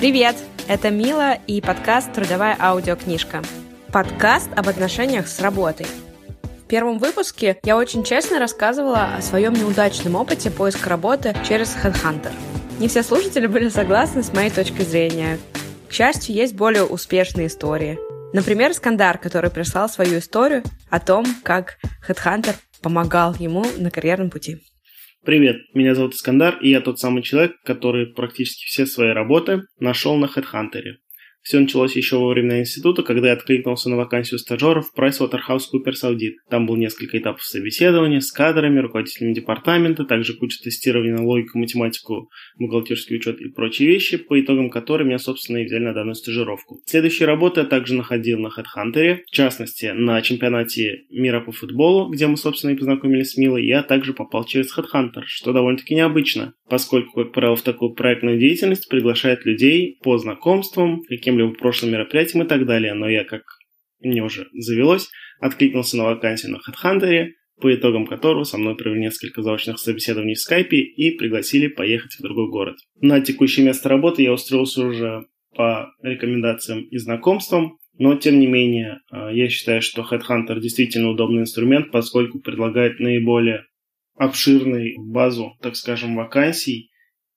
Привет! Это Мила и подкаст «Трудовая аудиокнижка». Подкаст об отношениях с работой. В первом выпуске я очень честно рассказывала о своем неудачном опыте поиска работы через HeadHunter. Не все слушатели были согласны с моей точкой зрения. К счастью, есть более успешные истории. Например, Скандар, который прислал свою историю о том, как HeadHunter помогал ему на карьерном пути. Привет, меня зовут Искандар, и я тот самый человек, который практически все свои работы нашел на HeadHunter. Все началось еще во время института, когда я откликнулся на вакансию стажеров в PricewaterhouseCoopers Audit. Там было несколько этапов собеседования с кадрами, руководителями департамента, также куча тестирования на логику, математику, бухгалтерский учет и прочие вещи, по итогам которой меня, собственно, и взяли на данную стажировку. Следующие работы я также находил на HeadHunter, в частности, на чемпионате мира по футболу, где мы, собственно, и познакомились с Милой, я также попал через HeadHunter, что довольно-таки необычно, поскольку, как правило, в такую проектную деятельность приглашают людей по знакомствам, каким каким-либо прошлым мероприятием и так далее, но я, как мне уже завелось, откликнулся на вакансию на HeadHunter, по итогам которого со мной провели несколько заочных собеседований в скайпе и пригласили поехать в другой город. На текущее место работы я устроился уже по рекомендациям и знакомствам, но, тем не менее, э, я считаю, что Headhunter действительно удобный инструмент, поскольку предлагает наиболее обширную базу, так скажем, вакансий,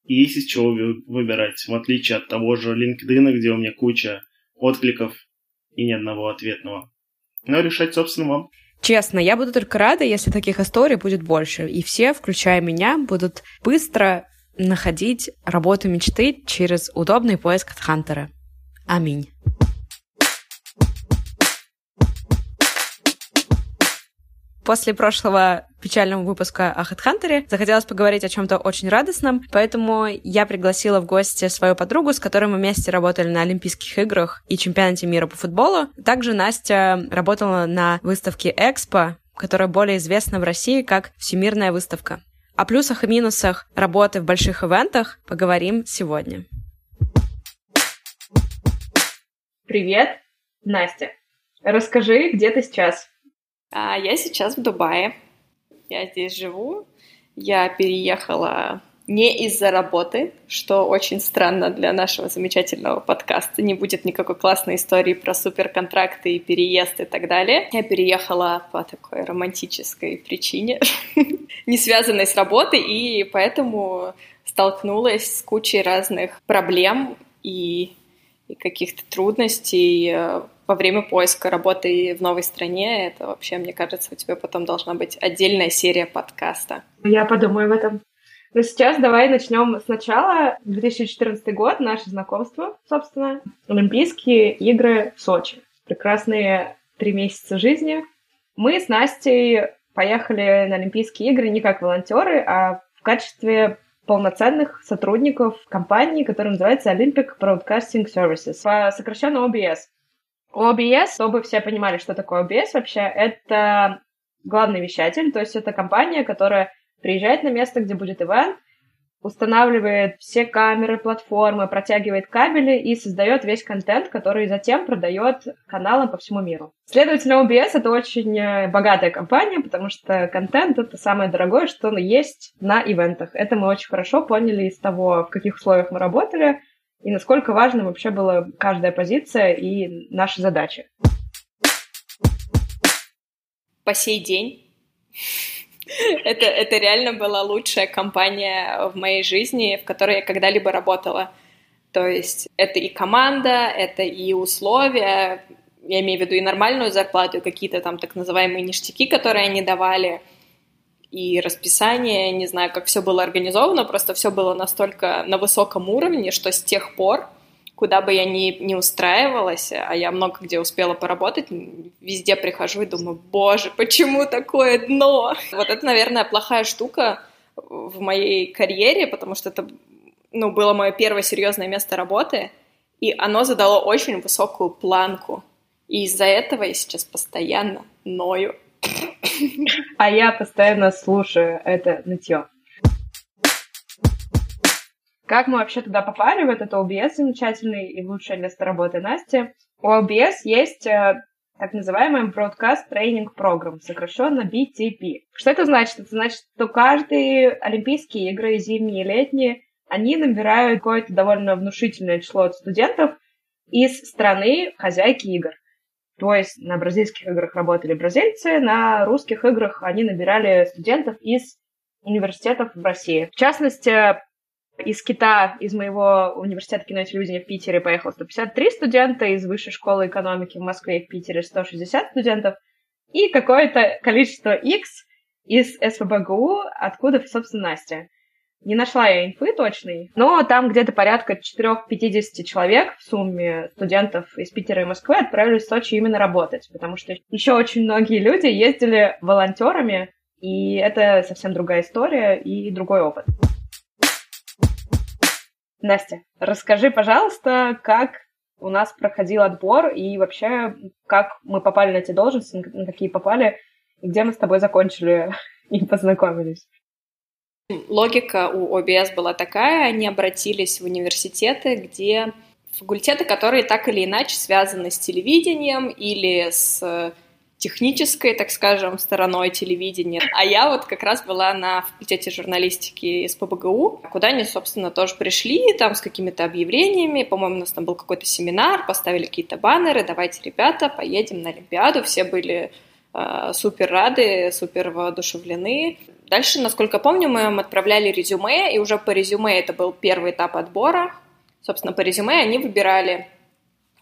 и есть из чего выбирать, в отличие от того же LinkedIn, где у меня куча откликов и ни одного ответного. Но решать, собственно, вам. Честно, я буду только рада, если таких историй будет больше. И все, включая меня, будут быстро находить работу мечты через удобный поиск от Хантера. Аминь. После прошлого печального выпуска о HeadHunter захотелось поговорить о чем-то очень радостном, поэтому я пригласила в гости свою подругу, с которой мы вместе работали на Олимпийских играх и чемпионате мира по футболу. Также Настя работала на выставке Экспо, которая более известна в России как Всемирная выставка. О плюсах и минусах работы в больших ивентах поговорим сегодня. Привет, Настя. Расскажи, где ты сейчас? А я сейчас в Дубае. Я здесь живу. Я переехала не из-за работы, что очень странно для нашего замечательного подкаста. Не будет никакой классной истории про суперконтракты и переезд и так далее. Я переехала по такой романтической причине, не связанной с работой, и поэтому столкнулась с кучей разных проблем и, каких-то трудностей э, во время поиска работы в новой стране, это вообще, мне кажется, у тебя потом должна быть отдельная серия подкаста. Я подумаю об этом. Но сейчас давай начнем сначала. 2014 год, наше знакомство, собственно. Олимпийские игры в Сочи. Прекрасные три месяца жизни. Мы с Настей поехали на Олимпийские игры не как волонтеры, а в качестве полноценных сотрудников компании, которая называется Olympic Broadcasting Services, сокращенно OBS. OBS, чтобы все понимали, что такое OBS вообще, это главный вещатель, то есть это компания, которая приезжает на место, где будет ивент, устанавливает все камеры, платформы, протягивает кабели и создает весь контент, который затем продает каналам по всему миру. Следовательно, OBS — это очень э, богатая компания, потому что контент — это самое дорогое, что есть на ивентах. Это мы очень хорошо поняли из того, в каких условиях мы работали — и насколько важна вообще была каждая позиция и наши задачи. По сей день это, это реально была лучшая компания в моей жизни, в которой я когда-либо работала. То есть это и команда, это и условия, я имею в виду и нормальную зарплату, и какие-то там так называемые ништяки, которые они давали — и расписание, не знаю, как все было организовано, просто все было настолько на высоком уровне, что с тех пор, куда бы я ни, ни устраивалась, а я много где успела поработать, везде прихожу и думаю, боже, почему такое дно? Вот это, наверное, плохая штука в моей карьере, потому что это ну, было мое первое серьезное место работы, и оно задало очень высокую планку. И из-за этого я сейчас постоянно ною. А я постоянно слушаю это нытье. Как мы вообще туда попали, в этот OBS замечательный и лучшее место работы Насти? У OBS есть э, так называемый Broadcast Training Program, сокращенно BTP. Что это значит? Это значит, что каждые Олимпийские игры, зимние и летние, они набирают какое-то довольно внушительное число студентов из страны хозяйки игр. То есть на бразильских играх работали бразильцы, на русских играх они набирали студентов из университетов в России. В частности, из Кита, из моего университета кино и телевидения в Питере поехало 153 студента, из Высшей школы экономики в Москве и в Питере 160 студентов, и какое-то количество X из СПБГУ, откуда, собственно, Настя. Не нашла я инфы точной, но там где-то порядка 4-50 человек в сумме студентов из Питера и Москвы отправились в Сочи именно работать, потому что еще очень многие люди ездили волонтерами, и это совсем другая история и другой опыт. Настя, расскажи, пожалуйста, как у нас проходил отбор и вообще, как мы попали на эти должности, на какие попали, и где мы с тобой закончили и познакомились. Логика у ОБС была такая, они обратились в университеты, где факультеты, которые так или иначе связаны с телевидением или с технической, так скажем, стороной телевидения. А я вот как раз была на факультете журналистики из ПБГУ, куда они, собственно, тоже пришли, там с какими-то объявлениями. По-моему, у нас там был какой-то семинар, поставили какие-то баннеры, давайте, ребята, поедем на Олимпиаду. Все были э, супер рады, супер воодушевлены. Дальше, насколько помню, мы им отправляли резюме, и уже по резюме это был первый этап отбора. Собственно, по резюме они выбирали,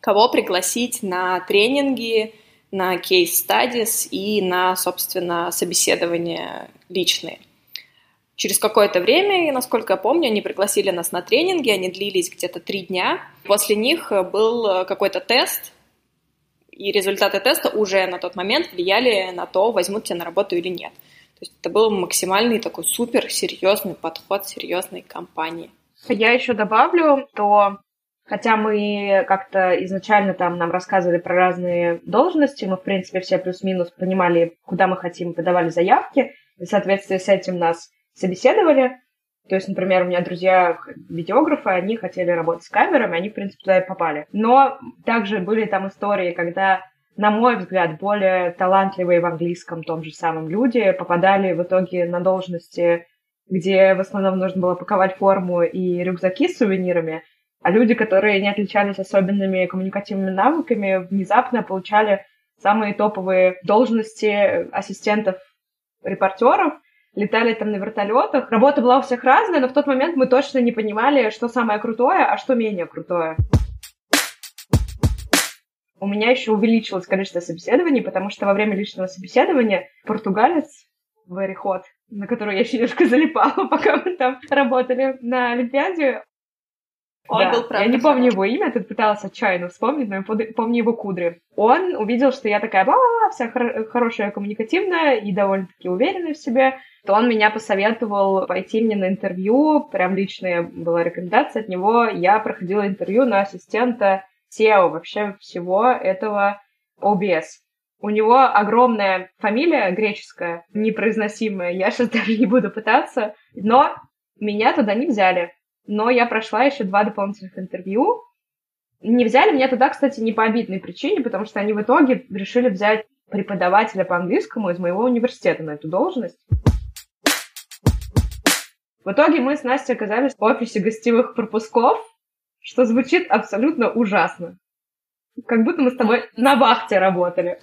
кого пригласить на тренинги, на кейс-стадис и на, собственно, собеседование личные. Через какое-то время, насколько я помню, они пригласили нас на тренинги, они длились где-то три дня. После них был какой-то тест, и результаты теста уже на тот момент влияли на то, возьмут тебя на работу или нет. То есть это был максимальный такой супер серьезный подход серьезной компании. Я еще добавлю, что Хотя мы как-то изначально там нам рассказывали про разные должности, мы, в принципе, все плюс-минус понимали, куда мы хотим, подавали заявки, и в с этим нас собеседовали. То есть, например, у меня друзья видеографы, они хотели работать с камерами, они, в принципе, туда и попали. Но также были там истории, когда, на мой взгляд, более талантливые в английском том же самом люди попадали в итоге на должности, где в основном нужно было паковать форму и рюкзаки с сувенирами, а люди, которые не отличались особенными коммуникативными навыками, внезапно получали самые топовые должности ассистентов репортеров, летали там на вертолетах. Работа была у всех разная, но в тот момент мы точно не понимали, что самое крутое, а что менее крутое. У меня еще увеличилось количество собеседований, потому что во время личного собеседования португалец Вариход, на который я еще немножко залипала, пока мы там работали на Олимпиаде, он да. был, правда, Я не помню его имя, тут пыталась отчаянно вспомнить, но я помню его кудри. Он увидел, что я такая бла вся хор- хорошая, коммуникативная и довольно-таки уверенная в себе, то он меня посоветовал пойти мне на интервью, прям личная была рекомендация от него. Я проходила интервью на ассистента SEO вообще всего этого OBS. У него огромная фамилия греческая, непроизносимая, я сейчас даже не буду пытаться, но меня туда не взяли но я прошла еще два дополнительных интервью. Не взяли меня туда, кстати, не по обидной причине, потому что они в итоге решили взять преподавателя по английскому из моего университета на эту должность. В итоге мы с Настей оказались в офисе гостевых пропусков, что звучит абсолютно ужасно. Как будто мы с тобой на вахте работали.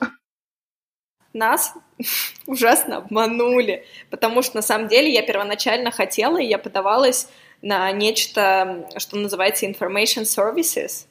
Нас ужасно обманули, потому что на самом деле я первоначально хотела, и я подавалась на нечто, что называется information services.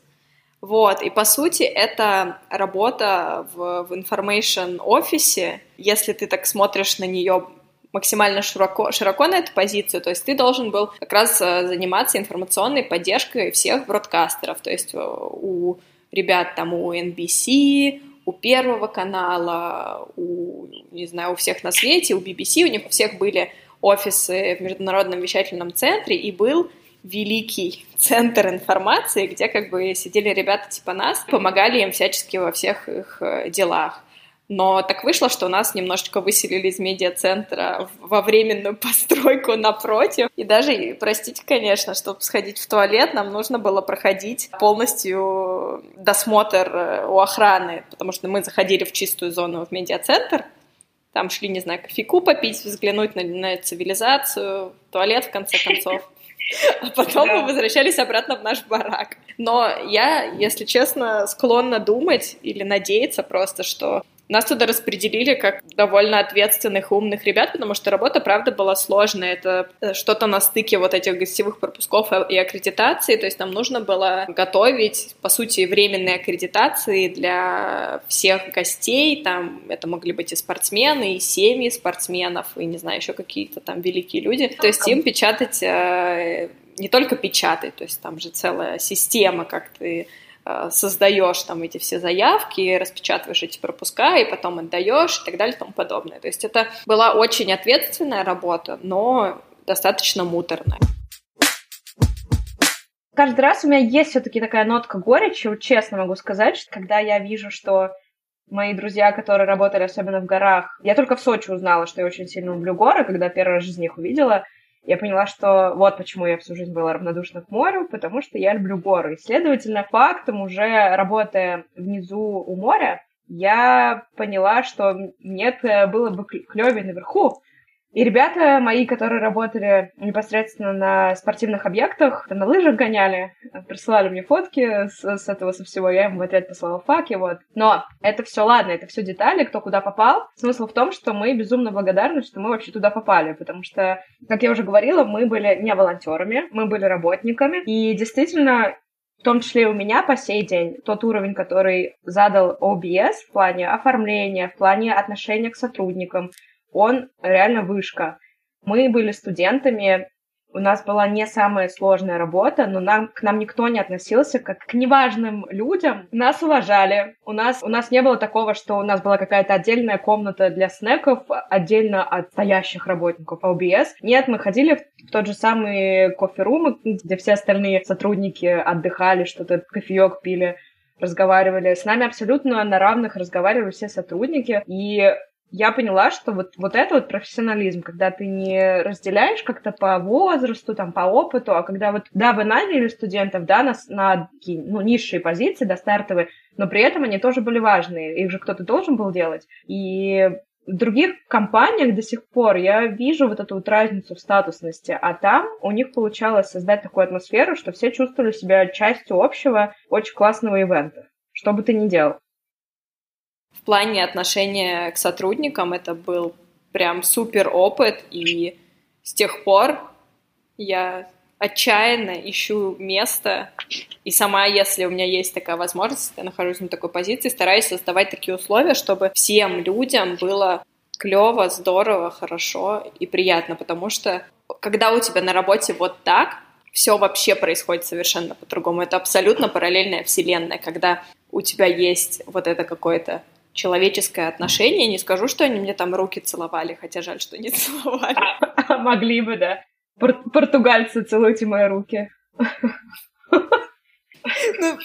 Вот, и по сути это работа в, в information офисе, если ты так смотришь на нее максимально широко, широко на эту позицию, то есть ты должен был как раз э, заниматься информационной поддержкой всех бродкастеров, то есть э, у ребят там у NBC, у Первого канала, у, не знаю, у всех на свете, у BBC, у них у всех были офисы в Международном вещательном центре, и был великий центр информации, где как бы сидели ребята типа нас, помогали им всячески во всех их э, делах. Но так вышло, что нас немножечко выселили из медиацентра во временную постройку напротив. И даже, простите, конечно, чтобы сходить в туалет, нам нужно было проходить полностью досмотр э, у охраны, потому что мы заходили в чистую зону в медиацентр, там шли, не знаю, кофейку попить, взглянуть на, на цивилизацию, туалет, в конце концов. а потом мы возвращались обратно в наш барак. Но я, если честно, склонна думать или надеяться просто, что нас туда распределили как довольно ответственных и умных ребят, потому что работа, правда, была сложная. Это э, что-то на стыке вот этих гостевых пропусков и аккредитации. То есть нам нужно было готовить, по сути, временные аккредитации для всех гостей. Там это могли быть и спортсмены, и семьи спортсменов, и, не знаю, еще какие-то там великие люди. То есть им печатать э, не только печатать, то есть там же целая система, как ты создаешь там эти все заявки, распечатываешь эти пропуска и потом отдаешь и так далее и тому подобное. То есть это была очень ответственная работа, но достаточно муторная. Каждый раз у меня есть все-таки такая нотка горечи, вот честно могу сказать, что когда я вижу, что мои друзья, которые работали особенно в горах, я только в Сочи узнала, что я очень сильно люблю горы, когда первый раз в жизни их увидела, я поняла, что вот почему я всю жизнь была равнодушна к морю, потому что я люблю горы. И, следовательно, фактом, уже работая внизу у моря, я поняла, что мне было бы клевее наверху, и ребята мои, которые работали непосредственно на спортивных объектах, на лыжах гоняли, присылали мне фотки с, с этого со всего, я им в ответ послала факи, вот. Но это все ладно, это все детали, кто куда попал. Смысл в том, что мы безумно благодарны, что мы вообще туда попали, потому что, как я уже говорила, мы были не волонтерами, мы были работниками, и действительно в том числе и у меня по сей день, тот уровень, который задал OBS в плане оформления, в плане отношения к сотрудникам, он реально вышка. Мы были студентами, у нас была не самая сложная работа, но нам, к нам никто не относился как к неважным людям. Нас уважали. У нас, у нас не было такого, что у нас была какая-то отдельная комната для снеков, отдельно от стоящих работников ЛБС. Нет, мы ходили в тот же самый кофе-рум, где все остальные сотрудники отдыхали, что-то кофеек пили разговаривали. С нами абсолютно на равных разговаривали все сотрудники. И я поняла, что вот, вот это вот профессионализм, когда ты не разделяешь как-то по возрасту, там, по опыту, а когда вот, да, вы наняли студентов, да, на, на ну, низшие позиции, да, стартовые, но при этом они тоже были важные, их же кто-то должен был делать. И в других компаниях до сих пор я вижу вот эту вот разницу в статусности, а там у них получалось создать такую атмосферу, что все чувствовали себя частью общего, очень классного ивента, что бы ты ни делал в плане отношения к сотрудникам. Это был прям супер опыт, и с тех пор я отчаянно ищу место, и сама, если у меня есть такая возможность, я нахожусь на такой позиции, стараюсь создавать такие условия, чтобы всем людям было клево, здорово, хорошо и приятно, потому что когда у тебя на работе вот так, все вообще происходит совершенно по-другому. Это абсолютно параллельная вселенная, когда у тебя есть вот это какое-то человеческое отношение. Не скажу, что они мне там руки целовали, хотя жаль, что не целовали. Могли бы, да. Португальцы, целуйте мои руки. Ну,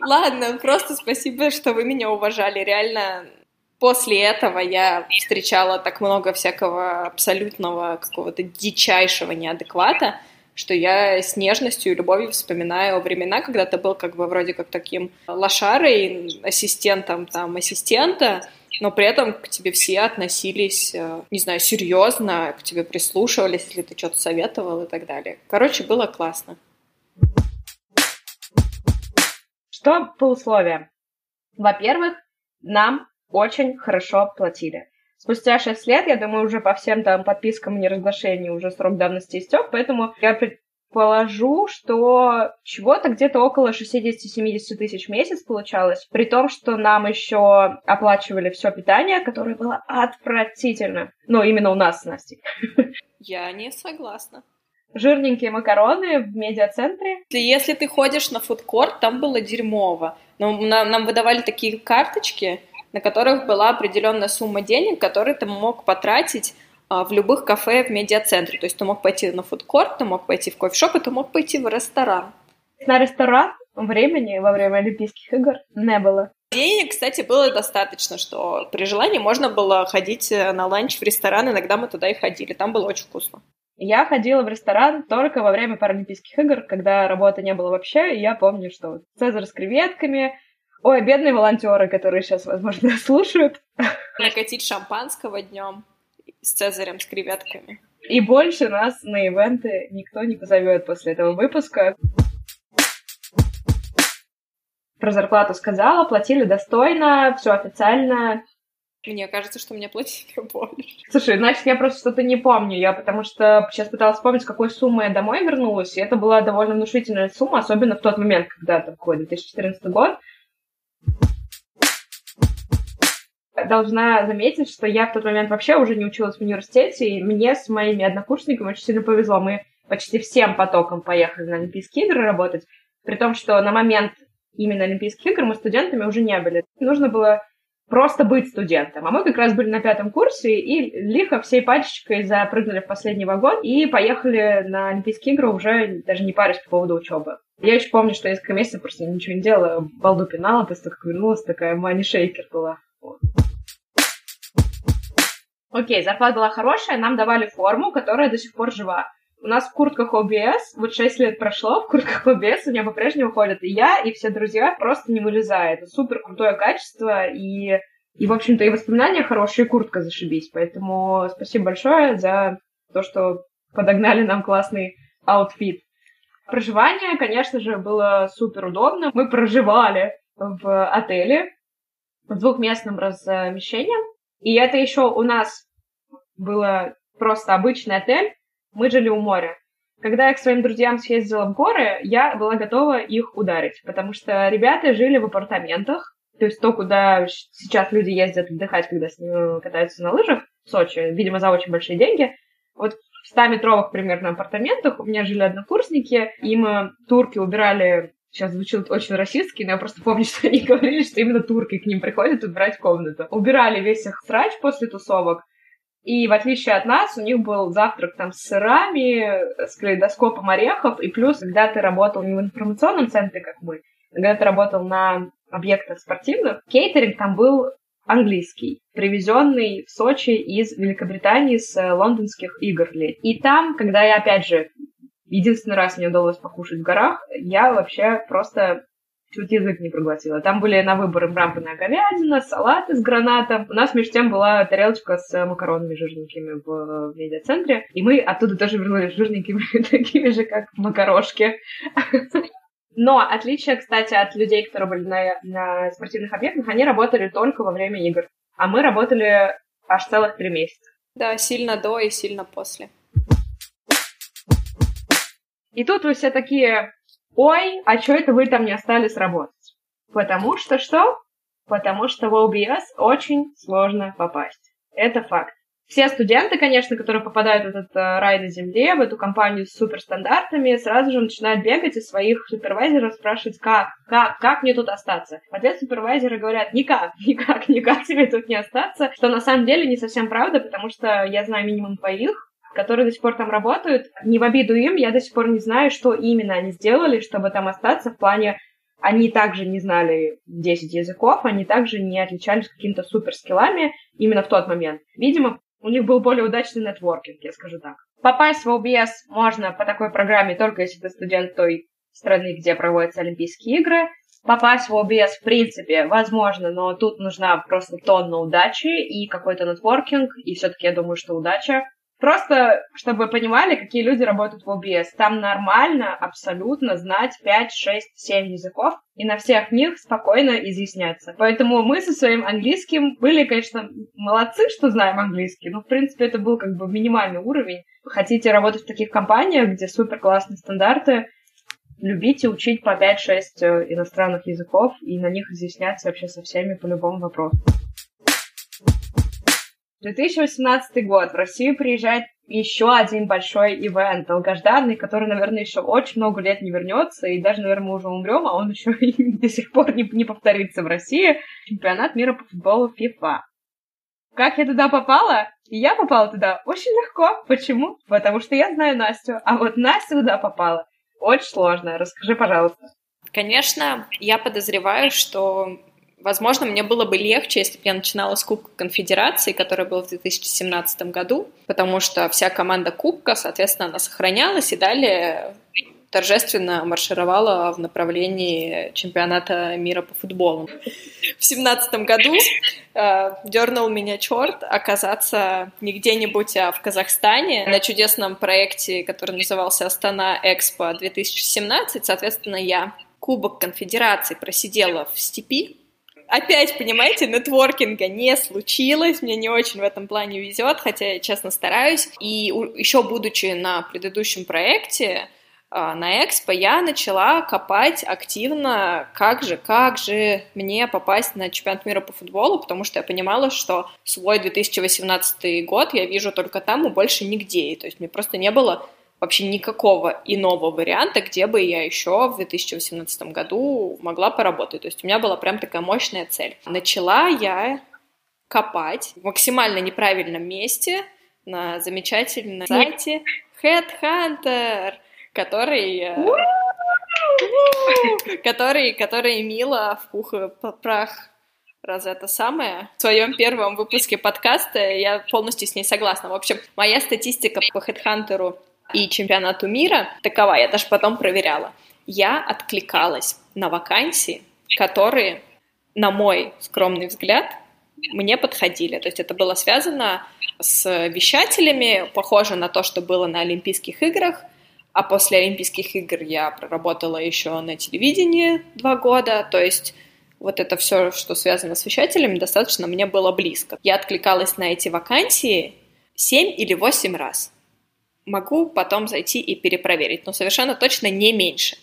ладно, просто спасибо, что вы меня уважали. Реально, после этого я встречала так много всякого абсолютного какого-то дичайшего неадеквата, что я с нежностью и любовью вспоминаю времена, когда ты был как бы вроде как таким лошарой, ассистентом там ассистента, но при этом к тебе все относились, э, не знаю, серьезно, к тебе прислушивались, если ты что-то советовал и так далее. Короче, было классно. Что по условиям? Во-первых, нам очень хорошо платили. Спустя 6 лет, я думаю, уже по всем там подпискам и неразглашению уже срок давности истек, поэтому я предположу, что чего-то где-то около 60-70 тысяч в месяц получалось, при том, что нам еще оплачивали все питание, которое было отвратительно. Ну, именно у нас с Настей. Я не согласна. Жирненькие макароны в медиацентре. Если ты ходишь на фудкорт, там было дерьмово. Но нам, нам выдавали такие карточки, на которых была определенная сумма денег, которые ты мог потратить а, в любых кафе в медиацентре. То есть ты мог пойти на фудкорт, ты мог пойти в кофешоп, и ты мог пойти в ресторан. На ресторан времени во время Олимпийских игр не было. Денег, кстати, было достаточно, что при желании можно было ходить э, на ланч в ресторан, иногда мы туда и ходили, там было очень вкусно. Я ходила в ресторан только во время Паралимпийских игр, когда работы не было вообще, и я помню, что Цезарь с креветками, Ой, бедные волонтеры, которые сейчас, возможно, слушают. Накатить шампанского днем с Цезарем, с креветками. И больше нас на ивенты никто не позовет после этого выпуска. Про зарплату сказала, платили достойно, все официально. Мне кажется, что мне платили больше. Слушай, значит, я просто что-то не помню. Я потому что сейчас пыталась вспомнить, какой суммой я домой вернулась, и это была довольно внушительная сумма, особенно в тот момент, когда это какой 2014 год. Должна заметить, что я в тот момент вообще уже не училась в университете, и мне с моими однокурсниками очень сильно повезло. Мы почти всем потоком поехали на Олимпийские игры работать, при том, что на момент именно Олимпийских игр мы студентами уже не были. Нужно было просто быть студентом. А мы как раз были на пятом курсе и лихо всей пачечкой запрыгнули в последний вагон и поехали на Олимпийские игры уже даже не парясь по поводу учебы. Я еще помню, что несколько месяцев просто ничего не делала, балду пинала, после того, как вернулась, такая мани-шейкер была. Окей, зарплата была хорошая, нам давали форму, которая до сих пор жива. У нас в куртках OBS, вот 6 лет прошло, в куртках OBS у меня по-прежнему ходят и я, и все друзья, просто не вылезает. Это супер крутое качество, и, и в общем-то, и воспоминания хорошие, и куртка зашибись. Поэтому спасибо большое за то, что подогнали нам классный аутфит. Проживание, конечно же, было супер удобно. Мы проживали в отеле с двухместным размещением. И это еще у нас было просто обычный отель, мы жили у моря. Когда я к своим друзьям съездила в горы, я была готова их ударить, потому что ребята жили в апартаментах, то есть то, куда сейчас люди ездят отдыхать, когда с ними катаются на лыжах, в Сочи, видимо, за очень большие деньги. Вот в 100-метровых примерно апартаментах у меня жили однокурсники, им турки убирали Сейчас звучит очень расистски, но я просто помню, что они говорили, что именно турки к ним приходят убирать комнату. Убирали весь их срач после тусовок, и в отличие от нас, у них был завтрак там с сырами, с калейдоскопом орехов, и плюс, когда ты работал не в информационном центре, как мы, а когда ты работал на объектах спортивных, кейтеринг там был английский, привезенный в Сочи из Великобритании с лондонских игр. И там, когда я, опять же, единственный раз мне удалось покушать в горах, я вообще просто чуть язык не проглотила. Там были на выбор мраморная говядина, салаты с гранатом. У нас между тем была тарелочка с макаронами жирненькими в медиацентре, и мы оттуда тоже вернулись жирненькими, такими же, как макарошки. Но отличие, кстати, от людей, которые были на, на спортивных объектах, они работали только во время игр. А мы работали аж целых три месяца. Да, сильно до и сильно после. И тут вы все такие, ой, а что это вы там не остались работать? Потому что что? Потому что в OBS очень сложно попасть. Это факт. Все студенты, конечно, которые попадают в этот э, рай на земле, в эту компанию с суперстандартами, сразу же начинают бегать и своих супервайзеров спрашивать, как, как, как мне тут остаться. В ответ супервайзеры говорят, никак, никак, никак тебе тут не остаться, что на самом деле не совсем правда, потому что я знаю минимум двоих, которые до сих пор там работают. Не в обиду им, я до сих пор не знаю, что именно они сделали, чтобы там остаться в плане они также не знали 10 языков, они также не отличались какими-то суперскиллами именно в тот момент. Видимо, у них был более удачный нетворкинг, я скажу так. Попасть в OBS можно по такой программе только если ты студент той страны, где проводятся Олимпийские игры. Попасть в OBS, в принципе, возможно, но тут нужна просто тонна удачи и какой-то нетворкинг, и все-таки я думаю, что удача Просто, чтобы вы понимали, какие люди работают в OBS. Там нормально абсолютно знать 5, 6, 7 языков и на всех них спокойно изъясняться. Поэтому мы со своим английским были, конечно, молодцы, что знаем английский, но, в принципе, это был как бы минимальный уровень. Хотите работать в таких компаниях, где супер классные стандарты, любите учить по 5-6 э, иностранных языков и на них изъясняться вообще со всеми по любому вопросу. 2018 год. В Россию приезжает еще один большой ивент, долгожданный, который, наверное, еще очень много лет не вернется, и даже, наверное, мы уже умрем, а он еще до сих пор не, не повторится в России. Чемпионат мира по футболу FIFA. Как я туда попала? Я попала туда очень легко. Почему? Потому что я знаю Настю. А вот Настя туда попала очень сложно. Расскажи, пожалуйста. Конечно, я подозреваю, что Возможно, мне было бы легче, если бы я начинала с Кубка Конфедерации, который был в 2017 году, потому что вся команда Кубка, соответственно, она сохранялась, и далее торжественно маршировала в направлении чемпионата мира по футболу. В семнадцатом году э, дернул меня черт оказаться не где-нибудь, а в Казахстане на чудесном проекте, который назывался Астана Экспо 2017. Соответственно, я Кубок Конфедерации просидела в степи, опять, понимаете, нетворкинга не случилось, мне не очень в этом плане везет, хотя я честно стараюсь. И еще будучи на предыдущем проекте, а, на Экспо я начала копать активно, как же, как же мне попасть на чемпионат мира по футболу, потому что я понимала, что свой 2018 год я вижу только там и больше нигде. И, то есть мне просто не было вообще никакого иного варианта, где бы я еще в 2018 году могла поработать. То есть у меня была прям такая мощная цель. Начала я копать в максимально неправильном месте на замечательном сайте Headhunter — который... Э, который, который Мила в пух и прах раз это самое. В своем первом выпуске подкаста я полностью с ней согласна. В общем, моя статистика по HeadHunter и чемпионату мира такова, я даже потом проверяла. Я откликалась на вакансии, которые, на мой скромный взгляд, мне подходили. То есть это было связано с вещателями, похоже на то, что было на Олимпийских играх, а после Олимпийских игр я проработала еще на телевидении два года, то есть вот это все, что связано с вещателями, достаточно мне было близко. Я откликалась на эти вакансии 7 или 8 раз. Могу потом зайти и перепроверить, но совершенно точно не меньше.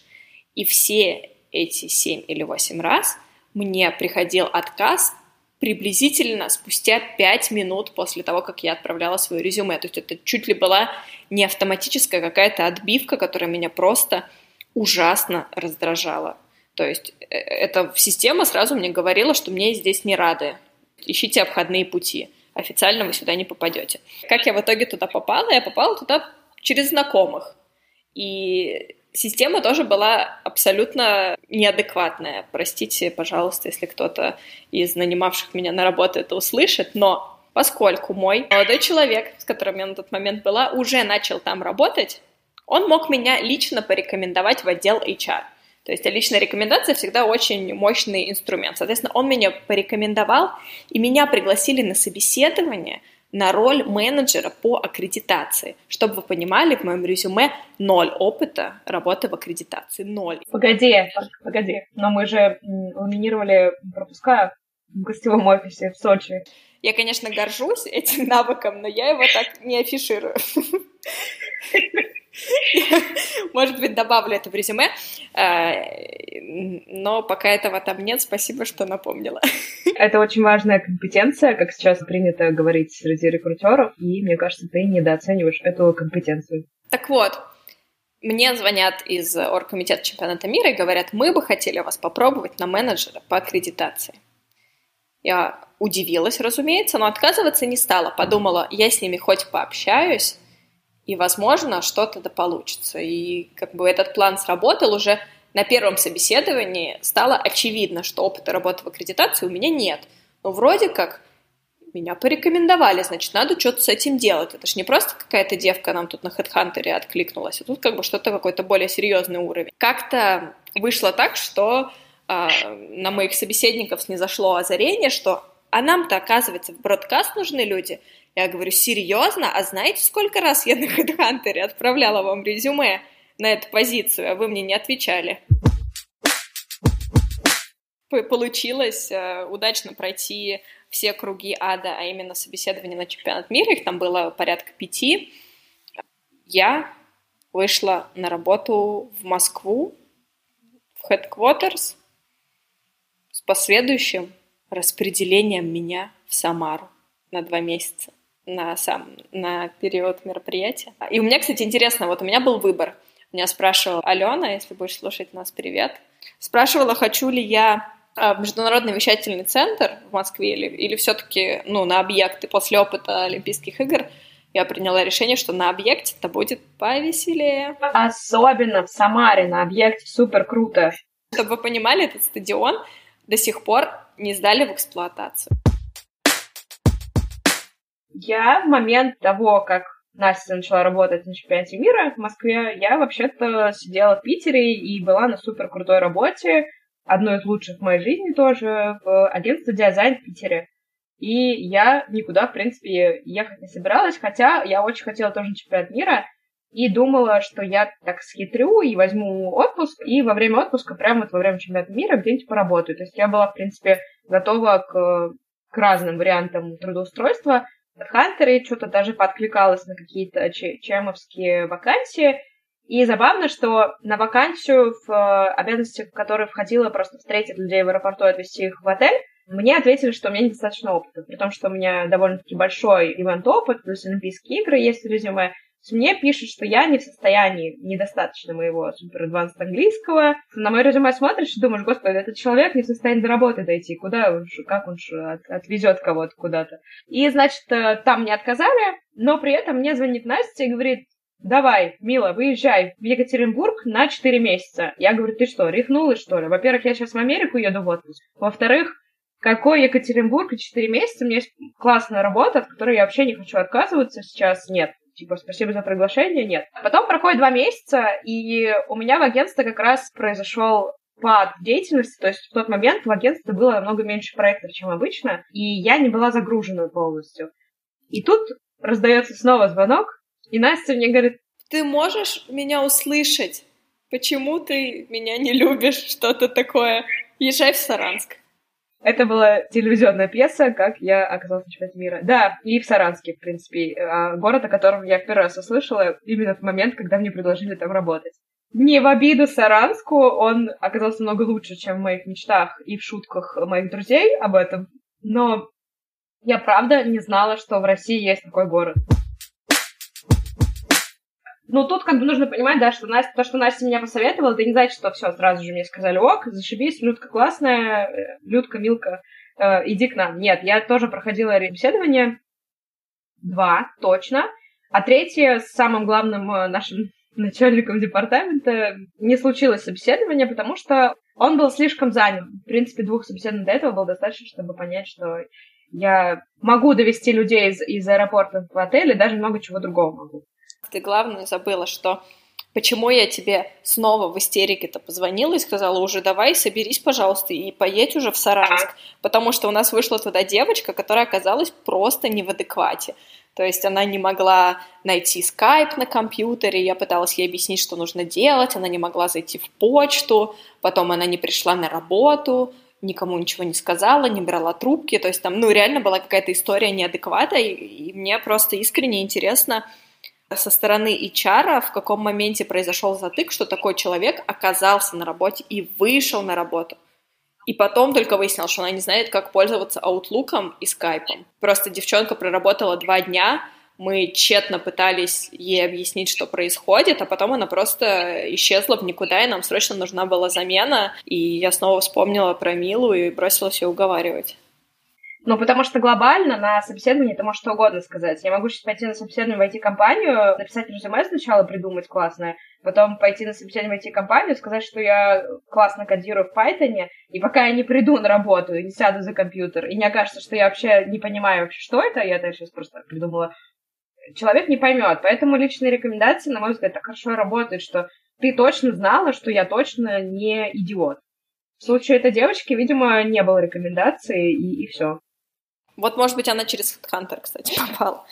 И все эти 7 или 8 раз мне приходил отказ приблизительно спустя 5 минут после того, как я отправляла свое резюме. То есть это чуть ли была не автоматическая какая-то отбивка, которая меня просто ужасно раздражала. То есть э, эта система сразу мне говорила, что мне здесь не рады. Ищите обходные пути. Официально вы сюда не попадете. Как я в итоге туда попала? Я попала туда через знакомых. И Система тоже была абсолютно неадекватная. Простите, пожалуйста, если кто-то из нанимавших меня на работу это услышит, но поскольку мой молодой человек, с которым я на тот момент была, уже начал там работать, он мог меня лично порекомендовать в отдел HR. То есть личная рекомендация всегда очень мощный инструмент. Соответственно, он меня порекомендовал, и меня пригласили на собеседование – на роль менеджера по аккредитации. Чтобы вы понимали, в моем резюме ноль опыта работы в аккредитации. Ноль. Погоди, погоди. Но мы же ламинировали пропуска в гостевом офисе в Сочи. Я, конечно, горжусь этим навыком, но я его так не афиширую. Может быть, добавлю это в резюме, э, но пока этого там нет, спасибо, что напомнила. Это очень важная компетенция, как сейчас принято говорить среди рекрутеров, и мне кажется, ты недооцениваешь эту компетенцию. Так вот, мне звонят из оргкомитета чемпионата мира и говорят, мы бы хотели вас попробовать на менеджера по аккредитации. Я удивилась, разумеется, но отказываться не стала. Подумала, я с ними хоть пообщаюсь, и, возможно, что-то да получится. И как бы этот план сработал уже на первом собеседовании. Стало очевидно, что опыта работы в аккредитации у меня нет. Но вроде как меня порекомендовали, значит, надо что-то с этим делать. Это же не просто какая-то девка нам тут на HeadHunter откликнулась, а тут как бы что-то какой-то более серьезный уровень. Как-то вышло так, что э, на моих собеседников снизошло озарение, что а нам-то, оказывается, в бродкаст нужны люди – я говорю, серьезно? А знаете, сколько раз я на HeadHunter отправляла вам резюме на эту позицию, а вы мне не отвечали? Получилось э, удачно пройти все круги ада, а именно собеседование на чемпионат мира, их там было порядка пяти. Я вышла на работу в Москву, в Headquarters, с последующим распределением меня в Самару на два месяца на сам на период мероприятия. И у меня, кстати, интересно, вот у меня был выбор. Меня спрашивала Алена, если будешь слушать нас, привет. Спрашивала, хочу ли я а, в Международный вещательный центр в Москве или, или все-таки ну, на объекты после опыта Олимпийских игр я приняла решение, что на объекте это будет повеселее. Особенно в Самаре на объекте супер круто. Чтобы вы понимали, этот стадион до сих пор не сдали в эксплуатацию. Я в момент того, как Настя начала работать на чемпионате мира в Москве, я вообще-то сидела в Питере и была на супер крутой работе, одной из лучших в моей жизни тоже, в агентстве Диазайн в Питере. И я никуда, в принципе, ехать не собиралась, хотя я очень хотела тоже на чемпионат мира, и думала, что я так схитрю и возьму отпуск, и во время отпуска, прямо вот во время чемпионата мира, где-нибудь поработаю. То есть я была, в принципе, готова к, к разным вариантам трудоустройства. В Хантере что-то даже подкликалась на какие-то чемовские вакансии. И забавно, что на вакансию, в э, обязанности в которой входила просто встретить людей в аэропорту и отвезти их в отель, мне ответили, что у меня недостаточно опыта, при том, что у меня довольно-таки большой ивент-опыт, плюс Олимпийские игры есть резюме, мне пишут, что я не в состоянии, недостаточно моего супер английского. На мое резюме смотришь и думаешь, господи, этот человек не в состоянии до работы дойти. Куда он, как он от, отвезет кого-то куда-то. И, значит, э, там не отказали, но при этом мне звонит Настя и говорит, давай, мила, выезжай в Екатеринбург на 4 месяца. Я говорю, ты что, рехнулась, что ли? Во-первых, я сейчас в Америку еду в отпуск. Во-вторых, какой Екатеринбург и 4 месяца? У меня есть классная работа, от которой я вообще не хочу отказываться сейчас. Нет типа, спасибо за приглашение, нет. Потом проходит два месяца, и у меня в агентстве как раз произошел пад деятельности, то есть в тот момент в агентстве было намного меньше проектов, чем обычно, и я не была загружена полностью. И тут раздается снова звонок, и Настя мне говорит, ты можешь меня услышать? Почему ты меня не любишь? Что-то такое. Езжай в Саранск. Это была телевизионная пьеса, как я оказалась на чемпионате мира. Да, и в Саранске, в принципе. А, город, о котором я первый раз услышала именно в момент, когда мне предложили там работать. Не в обиду Саранску, он оказался много лучше, чем в моих мечтах и в шутках моих друзей об этом. Но я правда не знала, что в России есть такой город. Ну, тут как бы нужно понимать, да, что Настя, то, что Настя меня посоветовала, это не значит, что все, сразу же мне сказали, ок, зашибись, Людка классная, э, Людка, Милка, э, иди к нам. Нет, я тоже проходила собеседование, два, точно, а третье с самым главным э, нашим начальником департамента не случилось собеседование, потому что он был слишком занят. В принципе, двух собеседований до этого было достаточно, чтобы понять, что я могу довести людей из, из аэропорта в отель и даже много чего другого могу. Ты главное забыла, что почему я тебе снова в истерике-то позвонила и сказала, уже давай, соберись, пожалуйста, и поедь уже в Саранск, потому что у нас вышла туда девочка, которая оказалась просто не в адеквате. То есть она не могла найти скайп на компьютере, я пыталась ей объяснить, что нужно делать, она не могла зайти в почту, потом она не пришла на работу, никому ничего не сказала, не брала трубки, то есть там, ну, реально была какая-то история неадеквата, и, и мне просто искренне интересно, со стороны HR, в каком моменте произошел затык, что такой человек оказался на работе и вышел на работу. И потом только выяснил, что она не знает, как пользоваться Outlook и Skype. Просто девчонка проработала два дня, мы тщетно пытались ей объяснить, что происходит, а потом она просто исчезла в никуда, и нам срочно нужна была замена. И я снова вспомнила про Милу и бросилась ее уговаривать. Ну, потому что глобально на собеседовании ты можешь что угодно сказать. Я могу сейчас пойти на собеседование в IT-компанию, написать резюме сначала, придумать классное, потом пойти на собеседование в IT-компанию, сказать, что я классно кодирую в Python, и пока я не приду на работу не сяду за компьютер, и не окажется, что я вообще не понимаю вообще, что это, я это сейчас просто придумала, человек не поймет. Поэтому личные рекомендации, на мой взгляд, так хорошо работают, что ты точно знала, что я точно не идиот. В случае этой девочки, видимо, не было рекомендации, и, и все. Вот, может быть, она через Хантер, кстати, попала.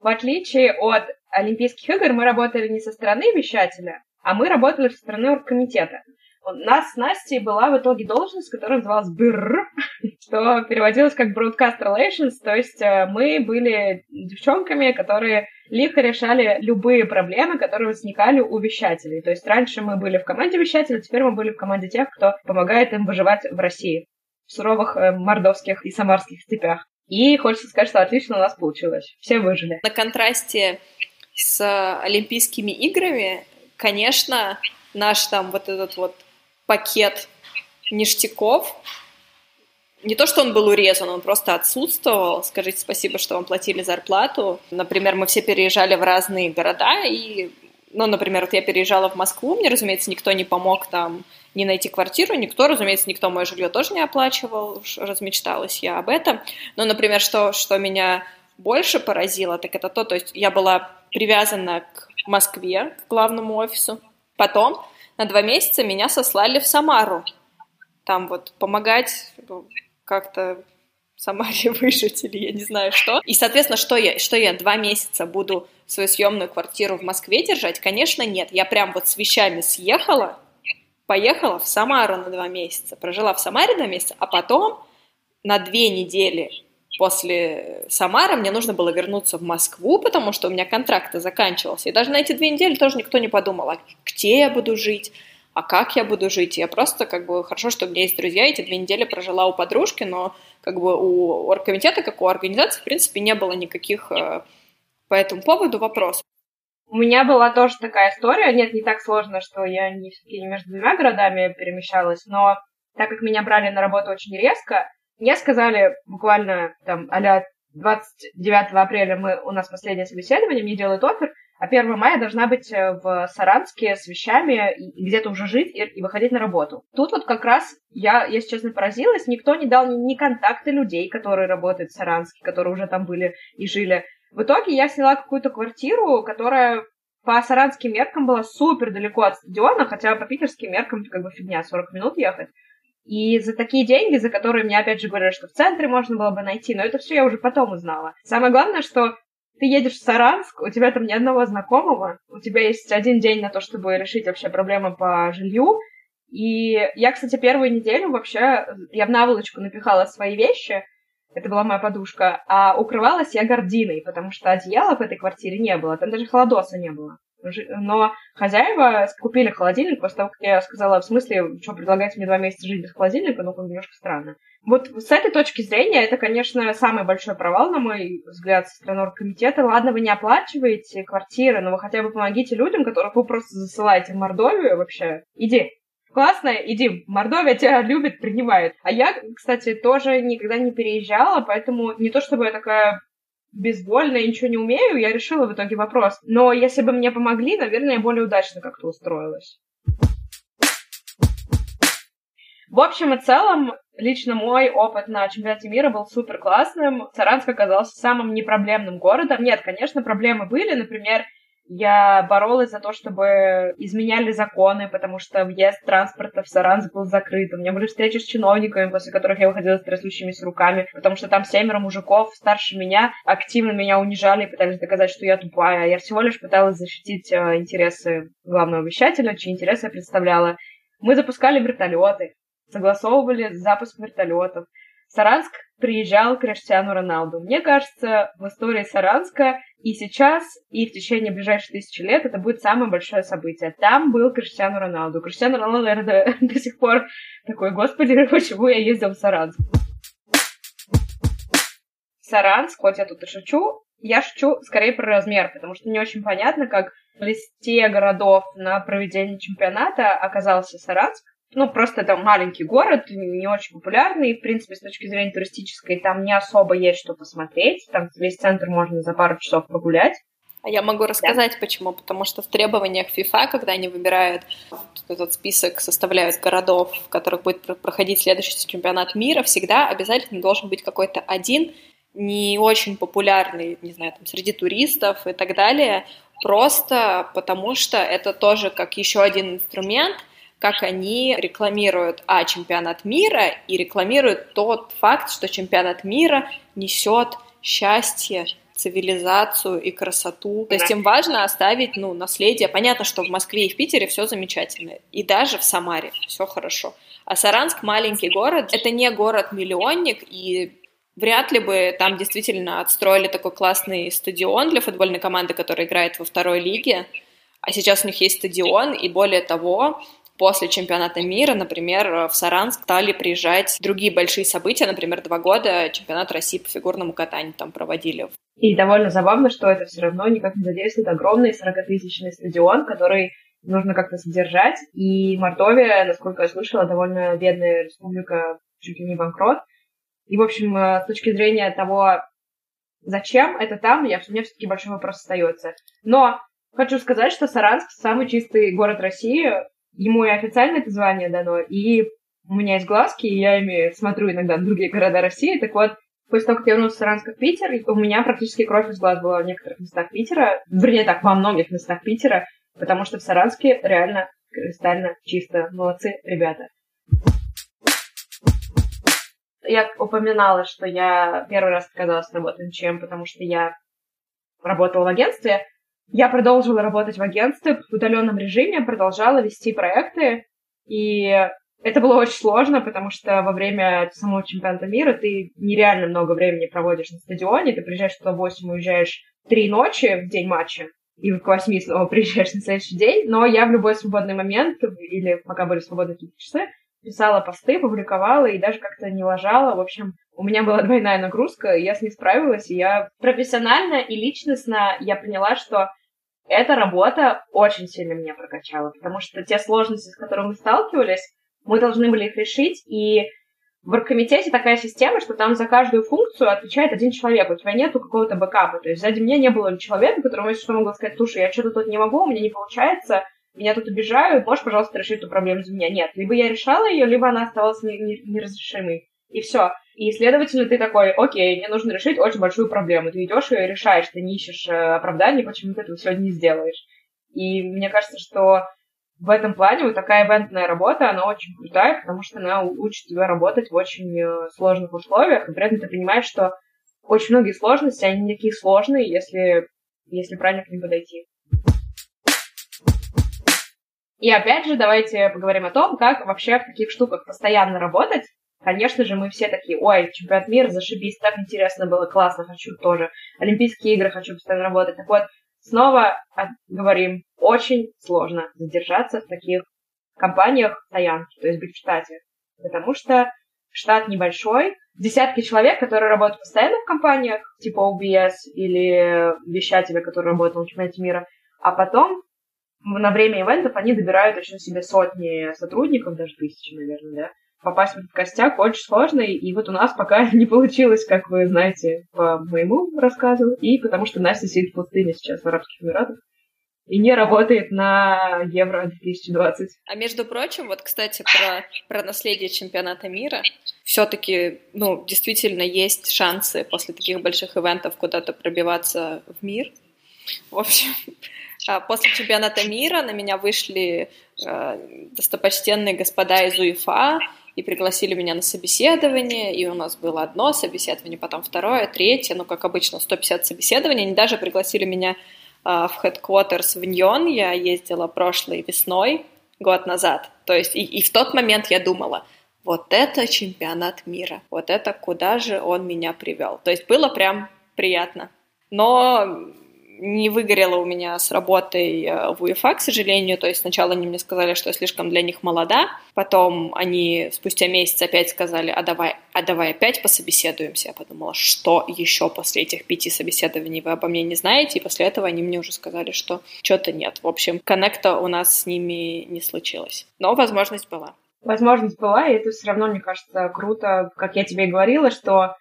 В отличие от Олимпийских игр, мы работали не со стороны вещателя, а мы работали со стороны оргкомитета. У нас с Настей была в итоге должность, которая называлась БР, что переводилось как Broadcast Relations, то есть э, мы были девчонками, которые лихо решали любые проблемы, которые возникали у вещателей. То есть раньше мы были в команде вещателя, теперь мы были в команде тех, кто помогает им выживать в России в суровых э, мордовских и самарских степях. И хочется сказать, что отлично у нас получилось. Все выжили. На контрасте с Олимпийскими играми, конечно, наш там вот этот вот пакет ништяков, не то, что он был урезан, он просто отсутствовал. Скажите спасибо, что вам платили зарплату. Например, мы все переезжали в разные города, и, ну, например, вот я переезжала в Москву, мне, разумеется, никто не помог там не найти квартиру, никто, разумеется, никто мое жилье тоже не оплачивал, размечталась я об этом. Но, например, что, что меня больше поразило, так это то, то есть я была привязана к Москве, к главному офису. Потом на два месяца меня сослали в Самару. Там вот помогать ну, как-то Самаре выжить или я не знаю что. И, соответственно, что я, что я два месяца буду свою съемную квартиру в Москве держать? Конечно, нет. Я прям вот с вещами съехала, поехала в Самару на два месяца, прожила в Самаре два месяца, а потом на две недели после Самары мне нужно было вернуться в Москву, потому что у меня контракт заканчивался. И даже на эти две недели тоже никто не подумал, а где я буду жить, а как я буду жить. Я просто, как бы, хорошо, что у меня есть друзья, эти две недели прожила у подружки, но как бы у оргкомитета, как у организации, в принципе, не было никаких э, по этому поводу вопросов. У меня была тоже такая история. Нет, не так сложно, что я не, не между двумя городами перемещалась, но так как меня брали на работу очень резко, мне сказали буквально там а 29 апреля мы, у нас последнее собеседование, мне делают офер, а 1 мая должна быть э, в Саранске с вещами и где-то уже жить и, и выходить на работу. Тут вот как раз я, если честно, поразилась, никто не дал ни, ни контакты людей, которые работают в Саранске, которые уже там были и жили. В итоге я сняла какую-то квартиру, которая по саранским меркам была супер далеко от стадиона, хотя по питерским меркам как бы фигня, 40 минут ехать. И за такие деньги, за которые мне опять же говорят, что в центре можно было бы найти, но это все я уже потом узнала. Самое главное, что ты едешь в Саранск, у тебя там ни одного знакомого, у тебя есть один день на то, чтобы решить вообще проблемы по жилью. И я, кстати, первую неделю вообще, я в наволочку напихала свои вещи, это была моя подушка, а укрывалась я гординой, потому что одеяла в этой квартире не было, там даже холодоса не было. Но хозяева купили холодильник после того, как я сказала, в смысле, что, предлагаете мне два месяца жить без холодильника? Ну, немножко странно. Вот с этой точки зрения, это, конечно, самый большой провал, на мой взгляд, со стороны оргкомитета. Ладно, вы не оплачиваете квартиры, но вы хотя бы помогите людям, которых вы просто засылаете в Мордовию вообще. Иди, классно, иди, Мордовия тебя любит, принимает. А я, кстати, тоже никогда не переезжала, поэтому не то чтобы я такая безвольно и ничего не умею, я решила в итоге вопрос. Но если бы мне помогли, наверное, я более удачно как-то устроилась. В общем и целом, лично мой опыт на чемпионате мира был супер классным. Саранск оказался самым непроблемным городом. Нет, конечно, проблемы были. Например, я боролась за то, чтобы изменяли законы, потому что въезд транспорта в Саранск был закрыт. У меня были встречи с чиновниками, после которых я выходила с трясущимися руками, потому что там семеро мужиков старше меня активно меня унижали и пытались доказать, что я тупая. Я всего лишь пыталась защитить э, интересы главного вещателя, чьи интересы я представляла. Мы запускали вертолеты, согласовывали запуск вертолетов. Саранск приезжал Криштиану Роналду. Мне кажется, в истории Саранска и сейчас, и в течение ближайших тысячи лет это будет самое большое событие. Там был Криштиану Роналду. Криштиану Роналду, наверное, до, до сих пор такой, господи, почему я ездил в Саранск? Саранск, хоть я тут и шучу, я шучу скорее про размер, потому что не очень понятно, как в листе городов на проведение чемпионата оказался Саранск. Ну, просто это маленький город, не очень популярный, в принципе, с точки зрения туристической, там не особо есть что посмотреть, там весь центр можно за пару часов прогулять. А я могу рассказать, да. почему. Потому что в требованиях FIFA, когда они выбирают этот список, составляют городов, в которых будет проходить следующий чемпионат мира, всегда обязательно должен быть какой-то один не очень популярный, не знаю, там, среди туристов и так далее, просто потому что это тоже как еще один инструмент – как они рекламируют, а, чемпионат мира, и рекламируют тот факт, что чемпионат мира несет счастье, цивилизацию и красоту. То есть им важно оставить, ну, наследие. Понятно, что в Москве и в Питере все замечательно, и даже в Самаре все хорошо. А Саранск маленький город, это не город-миллионник, и вряд ли бы там действительно отстроили такой классный стадион для футбольной команды, которая играет во второй лиге. А сейчас у них есть стадион, и более того, после чемпионата мира, например, в Саранск стали приезжать другие большие события, например, два года чемпионат России по фигурному катанию там проводили. И довольно забавно, что это все равно никак не задействует огромный 40-тысячный стадион, который нужно как-то содержать. И Мордовия, насколько я слышала, довольно бедная республика, чуть ли не банкрот. И, в общем, э, с точки зрения того, зачем это там, я, у меня все-таки большой вопрос остается. Но хочу сказать, что Саранск самый чистый город России, ему и официально это звание дано, и у меня есть глазки, и я ими смотрю иногда в другие города России. Так вот, После того, как я вернулась в Саранск в Питер, у меня практически кровь из глаз была в некоторых местах Питера. Вернее, так, во многих местах Питера, потому что в Саранске реально кристально чисто. Молодцы, ребята. Я упоминала, что я первый раз отказалась работать МЧМ, потому что я работала в агентстве. Я продолжила работать в агентстве в удаленном режиме, продолжала вести проекты, и это было очень сложно, потому что во время самого чемпионата мира ты нереально много времени проводишь на стадионе, ты приезжаешь в 8, уезжаешь три ночи в день матча, и к восьми снова приезжаешь на следующий день, но я в любой свободный момент, или пока были свободные часы, писала посты, публиковала и даже как-то не ложала. В общем, у меня была двойная нагрузка, и я с ней справилась, и я профессионально и личностно я поняла, что эта работа очень сильно меня прокачала, потому что те сложности, с которыми мы сталкивались, мы должны были их решить, и в оргкомитете такая система, что там за каждую функцию отвечает один человек, у тебя нету какого-то бэкапа, то есть сзади меня не было человека, которому если что могла сказать, слушай, я что-то тут не могу, у меня не получается, меня тут обижают, можешь, пожалуйста, решить эту проблему за меня? Нет, либо я решала ее, либо она оставалась неразрешимой, и все. И, следовательно, ты такой, окей, мне нужно решить очень большую проблему. Ты идешь и решаешь, ты не ищешь э, оправданий, почему ты этого сегодня не сделаешь. И мне кажется, что в этом плане вот такая ивентная работа, она очень крутая, потому что она учит тебя работать в очень э, сложных условиях, и при этом ты понимаешь, что очень многие сложности, они не такие сложные, если, если правильно к ним подойти. И опять же, давайте поговорим о том, как вообще в таких штуках постоянно работать. Конечно же, мы все такие, ой, чемпионат мира, зашибись, так интересно было, классно, хочу тоже. Олимпийские игры хочу постоянно работать. Так вот, снова говорим, очень сложно задержаться в таких компаниях стоянки, то есть быть в штате. Потому что штат небольшой, десятки человек, которые работают постоянно в компаниях, типа OBS или вещателя, который работает на чемпионате мира, а потом на время ивентов они добирают еще себе сотни сотрудников, даже тысячи, наверное, да, попасть в этот костяк очень сложно, и вот у нас пока не получилось, как вы знаете, по моему рассказу, и потому что Настя сидит в пустыне сейчас в Арабских Эмиратах и не работает на Евро 2020. А между прочим, вот, кстати, про, про наследие чемпионата мира, все-таки, ну, действительно есть шансы после таких больших ивентов куда-то пробиваться в мир. В общем, после чемпионата мира на меня вышли э, достопочтенные господа из УЕФА и пригласили меня на собеседование, и у нас было одно собеседование, потом второе, третье, ну, как обычно, 150 собеседований. Они даже пригласили меня э, в headquarters в Ньон, я ездила прошлой весной, год назад. То есть и, и в тот момент я думала, вот это чемпионат мира, вот это куда же он меня привел. То есть было прям приятно. Но не выгорело у меня с работой э, в УЕФА, к сожалению. То есть сначала они мне сказали, что я слишком для них молода, потом они спустя месяц опять сказали, а давай, а давай опять пособеседуемся. Я подумала, что еще после этих пяти собеседований вы обо мне не знаете, и после этого они мне уже сказали, что что-то нет. В общем, коннекта у нас с ними не случилось. Но возможность была. Возможность была, и это все равно, мне кажется, круто, как я тебе и говорила, что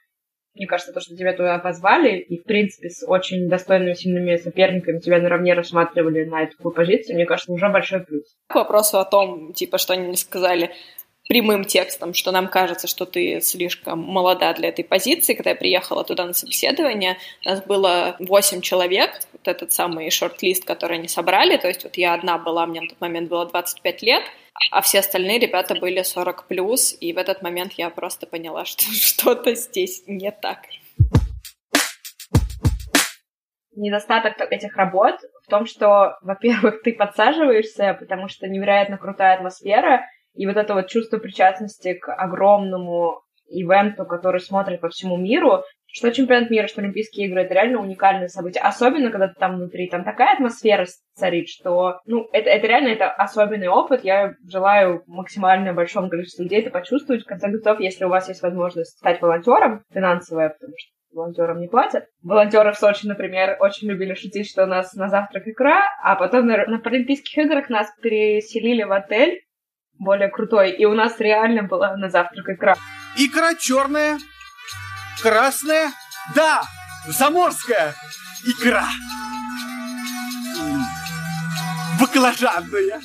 мне кажется, то, что тебя туда позвали, и, в принципе, с очень достойными, сильными соперниками тебя наравне рассматривали на эту позицию, мне кажется, уже большой плюс. К вопросу о том, типа, что они мне сказали прямым текстом, что нам кажется, что ты слишком молода для этой позиции. Когда я приехала туда на собеседование, нас было 8 человек, вот этот самый шорт-лист, который они собрали, то есть вот я одна была, мне на тот момент было 25 лет, а все остальные ребята были 40 плюс, и в этот момент я просто поняла, что что-то здесь не так. Недостаток этих работ в том, что, во-первых, ты подсаживаешься, потому что невероятно крутая атмосфера, и вот это вот чувство причастности к огромному ивенту, который смотрит по всему миру, что чемпионат мира, что Олимпийские игры, это реально уникальное событие. Особенно, когда ты там внутри, там такая атмосфера царит, что, ну, это, это реально это особенный опыт. Я желаю максимально большому количеству людей это почувствовать. В конце концов, если у вас есть возможность стать волонтером, финансовая, потому что волонтерам не платят. Волонтеры в Сочи, например, очень любили шутить, что у нас на завтрак икра, а потом на, на Паралимпийских играх нас переселили в отель более крутой, и у нас реально была на завтрак икра. Икра черная, красная, да, заморская икра. Баклажанная.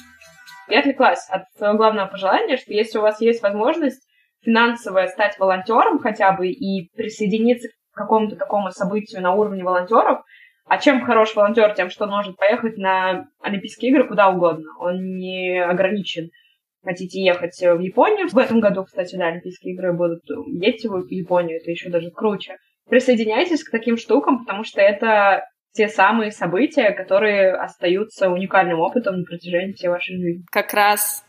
Я отвлеклась от своего главного пожелания, что если у вас есть возможность финансово стать волонтером хотя бы и присоединиться к какому-то такому событию на уровне волонтеров. А чем хорош волонтер? Тем, что он может поехать на Олимпийские игры куда угодно. Он не ограничен. Хотите ехать в Японию? В этом году, кстати, да, Олимпийские игры будут. Едьте в Японию, это еще даже круче. Присоединяйтесь к таким штукам, потому что это те самые события, которые остаются уникальным опытом на протяжении всей вашей жизни. Как раз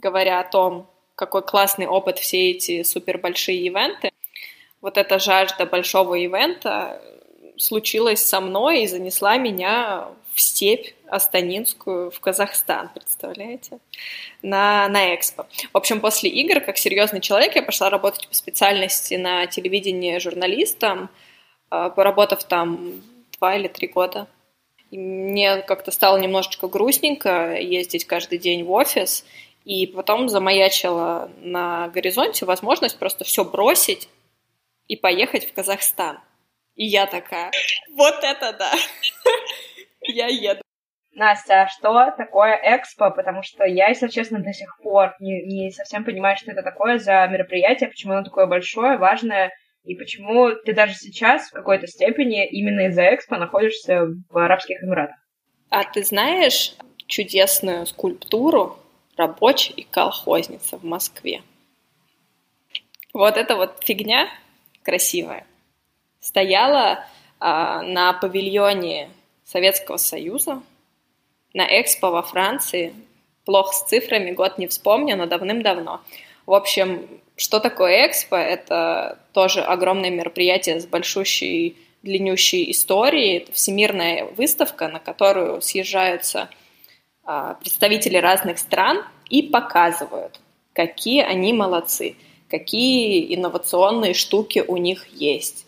говоря о том, какой классный опыт все эти супер большие ивенты, вот эта жажда большого ивента случилась со мной и занесла меня в степь Астанинскую, в Казахстан, представляете, на, на экспо. В общем, после игр, как серьезный человек, я пошла работать по специальности на телевидении журналистом, а, поработав там два или три года. И мне как-то стало немножечко грустненько ездить каждый день в офис, и потом замаячила на горизонте возможность просто все бросить и поехать в Казахстан. И я такая, вот это да, я еду. Настя, а что такое экспо? Потому что я, если честно, до сих пор не, не совсем понимаю, что это такое за мероприятие, почему оно такое большое, важное, и почему ты даже сейчас в какой-то степени именно из-за экспо находишься в Арабских Эмиратах. А ты знаешь чудесную скульптуру рабочий и колхозница в Москве. Вот эта вот фигня красивая стояла а, на павильоне Советского Союза, на Экспо во Франции. Плохо с цифрами, год не вспомню, но давным-давно. В общем, что такое Экспо? Это тоже огромное мероприятие с большущей, длиннющей историей. Это всемирная выставка, на которую съезжаются а, представители разных стран и показывают, какие они молодцы, какие инновационные штуки у них есть,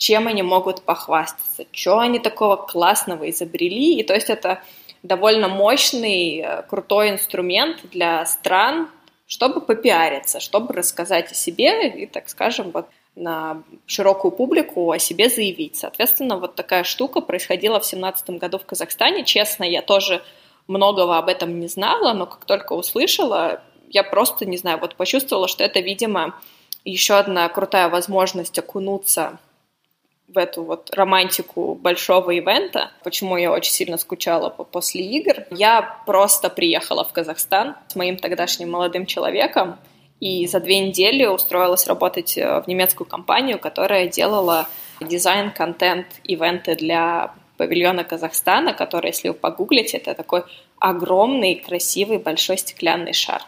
чем они могут похвастаться, что они такого классного изобрели. И то есть это довольно мощный, э, крутой инструмент для стран, чтобы попиариться, чтобы рассказать о себе и, так скажем, вот на широкую публику о себе заявить. Соответственно, вот такая штука происходила в 2017 году в Казахстане. Честно, я тоже многого об этом не знала, но как только услышала, я просто, не знаю, вот почувствовала, что это, видимо, еще одна крутая возможность окунуться в эту вот романтику большого ивента, почему я очень сильно скучала после игр. Я просто приехала в Казахстан с моим тогдашним молодым человеком, и за две недели устроилась работать э, в немецкую компанию, которая делала дизайн, контент, ивенты для павильона Казахстана, который, если вы погуглите, это такой огромный, красивый, большой стеклянный шар.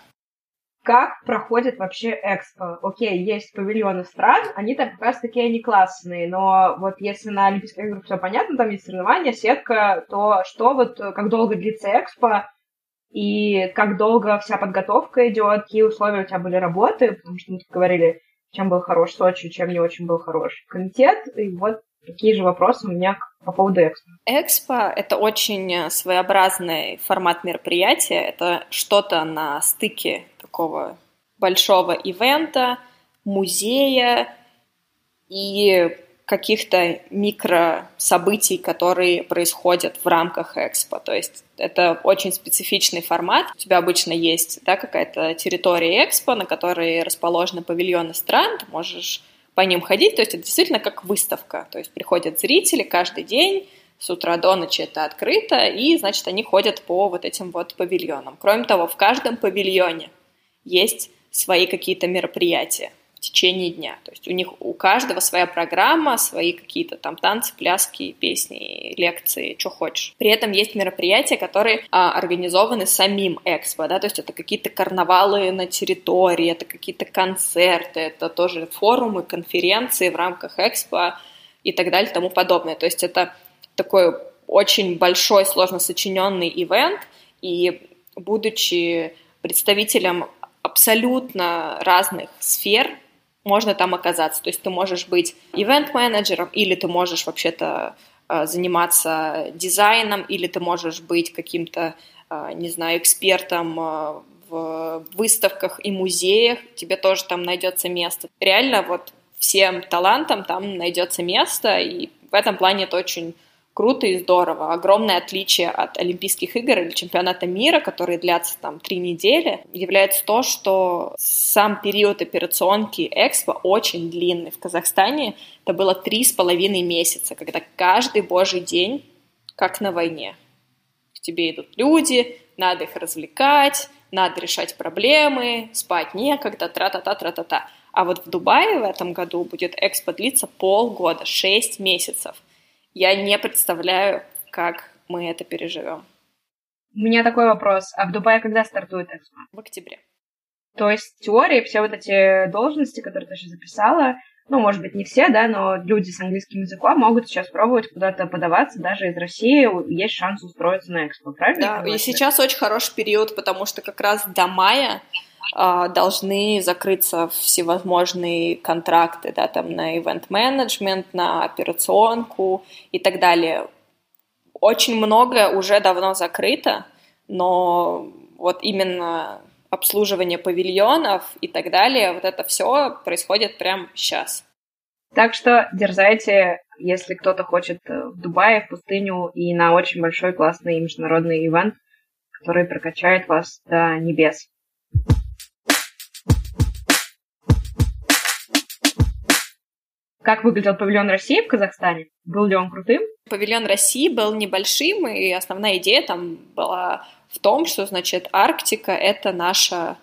Как проходит вообще экспо? Окей, есть павильоны стран, они там как раз таки они классные, но вот если на Олимпийских играх все понятно, там есть соревнования, сетка, то что вот, как долго длится экспо, и как долго вся подготовка идет, какие условия у тебя были работы, потому что мы тут говорили, чем был хорош Сочи, чем не очень был хорош комитет, и вот Какие же вопросы у меня по поводу Экспо? Экспо — это очень э, своеобразный формат мероприятия. Это что-то на стыке такого большого ивента, музея и каких-то микрособытий, которые происходят в рамках Экспо. То есть это очень специфичный формат. У тебя обычно есть да, какая-то территория Экспо, на которой расположены павильоны стран. Ты можешь по ним ходить, то есть это действительно как выставка, то есть приходят зрители каждый день, с утра до ночи это открыто, и, значит, они ходят по вот этим вот павильонам. Кроме того, в каждом павильоне есть свои какие-то мероприятия течение дня. То есть у них у каждого своя программа, свои какие-то там танцы, пляски, песни, лекции, что хочешь. При этом есть мероприятия, которые а, организованы самим Экспо, да, то есть это какие-то карнавалы на территории, это какие-то концерты, это тоже форумы, конференции в рамках Экспо и так далее тому подобное. То есть это такой очень большой, сложно сочиненный ивент, и будучи представителем абсолютно разных сфер, можно там оказаться. То есть ты можешь быть ивент-менеджером, или ты можешь вообще-то э, заниматься дизайном, или ты можешь быть каким-то, э, не знаю, экспертом э, в выставках и музеях, тебе тоже там найдется место. Реально вот всем талантам там найдется место, и в этом плане это очень круто и здорово. Огромное отличие от Олимпийских игр или чемпионата мира, которые длятся там три недели, является то, что сам период операционки Экспо очень длинный. В Казахстане это было три с половиной месяца, когда каждый божий день как на войне. К тебе идут люди, надо их развлекать, надо решать проблемы, спать некогда, тра-та-та, тра-та-та. А вот в Дубае в этом году будет экспо длиться полгода, шесть месяцев – я не представляю, как мы это переживем. У меня такой вопрос. А в Дубае когда стартует экспо? В октябре. То есть теории все вот эти должности, которые ты сейчас записала, ну, может быть, не все, да, но люди с английским языком могут сейчас пробовать куда-то подаваться, даже из России есть шанс устроиться на экспо, правильно? Да, и сейчас очень хороший период, потому что как раз до мая должны закрыться всевозможные контракты, да, там на ивент-менеджмент, на операционку и так далее. Очень много уже давно закрыто, но вот именно обслуживание павильонов и так далее, вот это все происходит прямо сейчас. Так что дерзайте, если кто-то хочет в Дубае, в пустыню и на очень большой классный международный ивент, который прокачает вас до небес. Как выглядел павильон России в Казахстане? Был ли он крутым? Павильон России был небольшим, и основная идея там была в том, что, значит, Арктика — это наша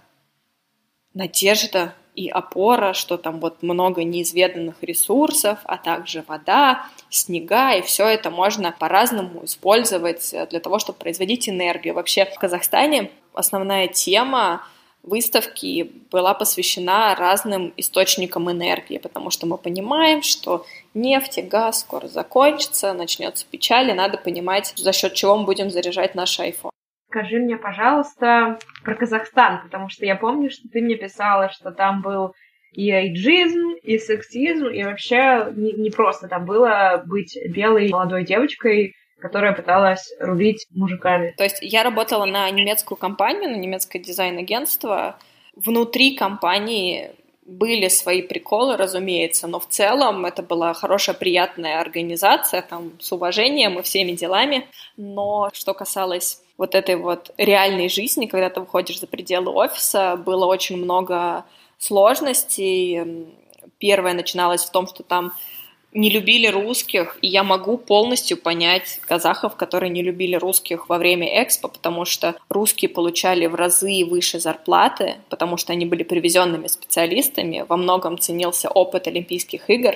надежда и опора, что там вот много неизведанных ресурсов, а также вода, снега, и все это можно по-разному использовать для того, чтобы производить энергию. Вообще в Казахстане основная тема выставки была посвящена разным источникам энергии, потому что мы понимаем, что нефть и газ скоро закончатся, начнется печаль, и надо понимать, за счет чего мы будем заряжать наш iPhone. Скажи мне, пожалуйста, про Казахстан, потому что я помню, что ты мне писала, что там был и эйджизм, и сексизм, и вообще не, не просто там было быть белой молодой девочкой, которая пыталась рулить мужиками. То есть я работала на немецкую компанию, на немецкое дизайн-агентство. Внутри компании были свои приколы, разумеется, но в целом это была хорошая, приятная организация, там, с уважением и всеми делами. Но что касалось вот этой вот реальной жизни, когда ты выходишь за пределы офиса, было очень много сложностей. Первое начиналось в том, что там не любили русских, и я могу полностью понять казахов, которые не любили русских во время экспо, потому что русские получали в разы выше зарплаты, потому что они были привезенными специалистами, во многом ценился опыт Олимпийских игр,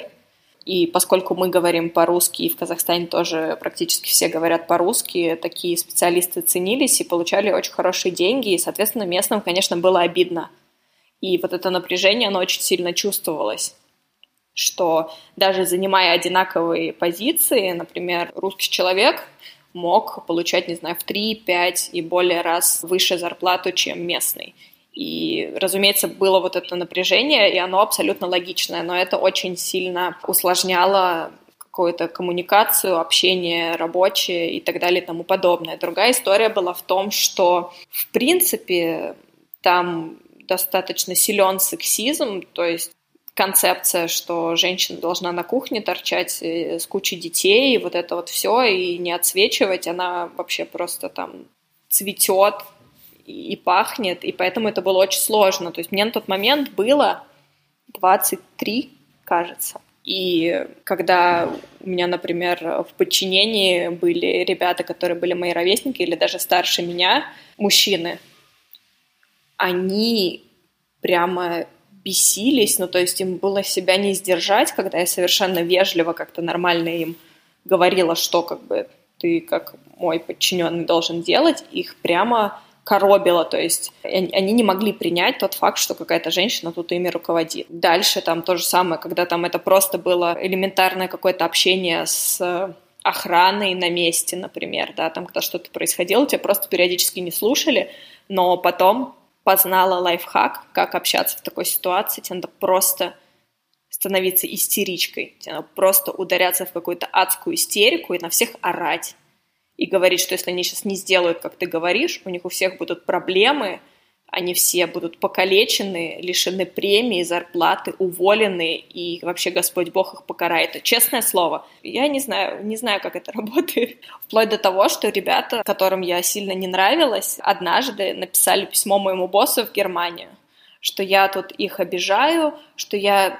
и поскольку мы говорим по-русски, и в Казахстане тоже практически все говорят по-русски, такие специалисты ценились и получали очень хорошие деньги, и, соответственно, местным, конечно, было обидно. И вот это напряжение, оно очень сильно чувствовалось что даже занимая одинаковые позиции, например, русский человек мог получать, не знаю, в 3, 5 и более раз выше зарплату, чем местный. И, разумеется, было вот это напряжение, и оно абсолютно логичное, но это очень сильно усложняло какую-то коммуникацию, общение рабочее и так далее и тому подобное. Другая история была в том, что, в принципе, там достаточно силен сексизм, то есть концепция, что женщина должна на кухне торчать э, с кучей детей, и вот это вот все, и не отсвечивать, она вообще просто там цветет и, пахнет, и поэтому это было очень сложно. То есть мне на тот момент было 23, кажется. И когда у меня, например, в подчинении были ребята, которые были мои ровесники или даже старше меня, мужчины, они прямо бесились, ну, то есть им было себя не сдержать, когда я совершенно вежливо как-то нормально им говорила, что как бы ты как мой подчиненный должен делать, их прямо коробило, то есть они не могли принять тот факт, что какая-то женщина тут ими руководит. Дальше там то же самое, когда там это просто было элементарное какое-то общение с охраной на месте, например, да, там когда что-то происходило, тебя просто периодически не слушали, но потом познала лайфхак, как общаться в такой ситуации, тебе надо просто становиться истеричкой, тебе надо просто ударяться в какую-то адскую истерику и на всех орать. И говорить, что если они сейчас не сделают, как ты говоришь, у них у всех будут проблемы, они все будут покалечены, лишены премии, зарплаты, уволены, и вообще Господь Бог их покарает. Честное слово. Я не знаю, не знаю, как это работает. Вплоть до того, что ребята, которым я сильно не нравилась, однажды написали письмо моему боссу в Германию, что я тут их обижаю, что я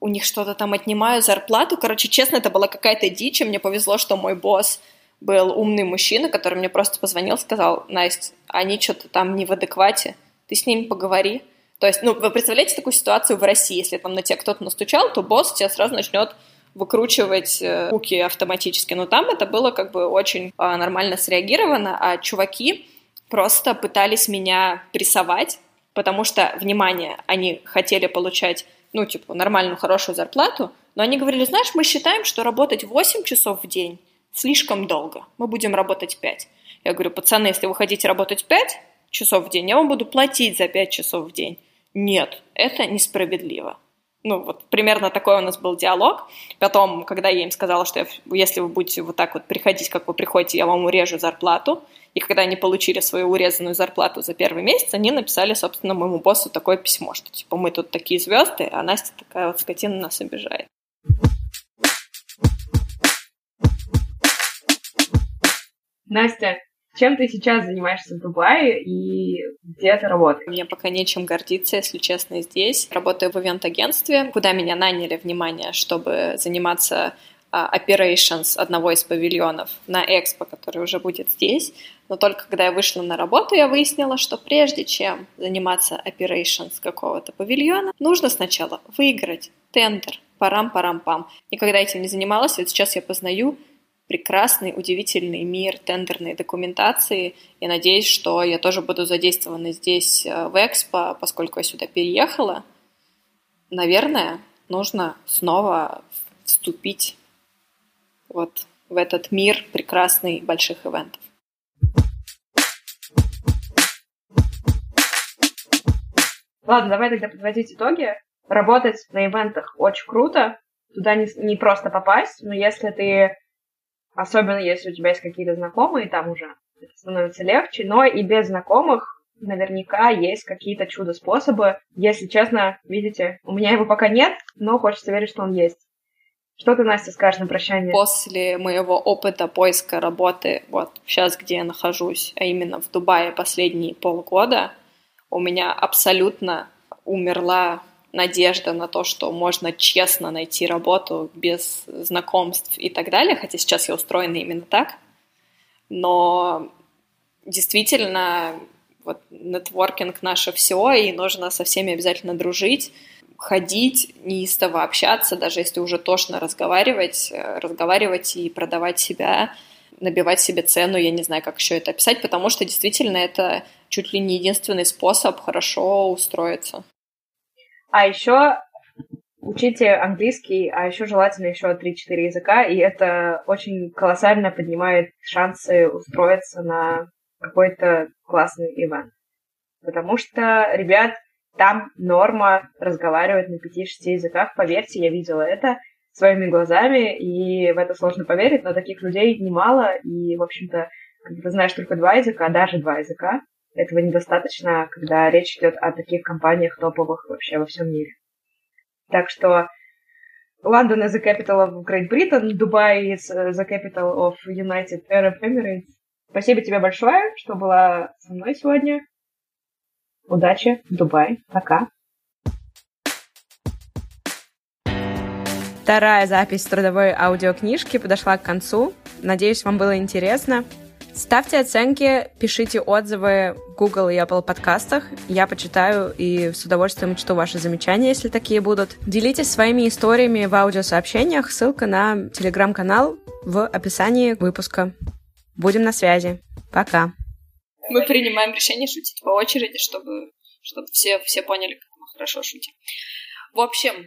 у них что-то там отнимаю зарплату. Короче, честно, это была какая-то дичь, и мне повезло, что мой босс был умный мужчина, который мне просто позвонил, сказал, Настя, они что-то там не в адеквате, ты с ними поговори. То есть, ну, вы представляете такую ситуацию в России, если там на тебя кто-то настучал, то босс тебя сразу начнет выкручивать э, руки автоматически. Но там это было как бы очень а, нормально среагировано, а чуваки просто пытались меня прессовать, потому что, внимание, они хотели получать, ну, типа, нормальную, хорошую зарплату, но они говорили, знаешь, мы считаем, что работать 8 часов в день слишком долго, мы будем работать 5. Я говорю, пацаны, если вы хотите работать 5 часов в день, я вам буду платить за 5 часов в день. Нет, это несправедливо. Ну, вот примерно такой у нас был диалог. Потом, когда я им сказала, что я, если вы будете вот так вот приходить, как вы приходите, я вам урежу зарплату, и когда они получили свою урезанную зарплату за первый месяц, они написали, собственно, моему боссу такое письмо, что типа мы тут такие звезды, а Настя такая вот скотина нас обижает. Настя, чем ты сейчас занимаешься в Дубае и где ты работаешь? Мне пока нечем гордиться, если честно, здесь. Работаю в ивент-агентстве, куда меня наняли, внимание, чтобы заниматься uh, operations одного из павильонов на Экспо, который уже будет здесь. Но только когда я вышла на работу, я выяснила, что прежде чем заниматься operations какого-то павильона, нужно сначала выиграть тендер, парам-парам-пам. Никогда этим не занималась, вот сейчас я познаю прекрасный, удивительный мир тендерной документации. И надеюсь, что я тоже буду задействована здесь э, в Экспо, поскольку я сюда переехала. Наверное, нужно снова вступить вот в этот мир прекрасный больших ивентов. Ладно, давай тогда подводить итоги. Работать на ивентах очень круто. Туда не, не просто попасть, но если ты Особенно если у тебя есть какие-то знакомые, там уже это становится легче. Но и без знакомых наверняка есть какие-то чудо-способы. Если честно, видите, у меня его пока нет, но хочется верить, что он есть. Что ты, Настя, скажешь на прощание? После моего опыта поиска работы, вот сейчас, где я нахожусь, а именно в Дубае последние полгода, у меня абсолютно умерла надежда на то, что можно честно найти работу без знакомств и так далее, хотя сейчас я устроена именно так. Но действительно, вот нетворкинг наше все, и нужно со всеми обязательно дружить, ходить, неистово общаться, даже если уже тошно разговаривать, э, разговаривать и продавать себя, набивать себе цену, я не знаю, как еще это описать, потому что действительно это чуть ли не единственный способ хорошо устроиться. А еще учите английский, а еще желательно еще 3-4 языка, и это очень колоссально поднимает шансы устроиться на какой-то классный ивент. Потому что, ребят, там норма разговаривать на 5-6 языках, поверьте, я видела это своими глазами, и в это сложно поверить, но таких людей немало, и, в общем-то, когда ты знаешь только два языка, даже два языка, этого недостаточно, когда речь идет о таких компаниях топовых вообще во всем мире. Так что London is the capital of Great Britain, Dubai is the capital of United Arab Emirates. Спасибо тебе большое, что была со мной сегодня. Удачи в Дубае. Пока. Вторая запись трудовой аудиокнижки подошла к концу. Надеюсь, вам было интересно. Ставьте оценки, пишите отзывы в Google и Apple подкастах. Я почитаю и с удовольствием чту ваши замечания, если такие будут. Делитесь своими историями в аудиосообщениях. Ссылка на телеграм-канал в описании выпуска. Будем на связи. Пока. Мы принимаем решение шутить по очереди, чтобы, чтобы все, все поняли, как мы хорошо шутим. В общем,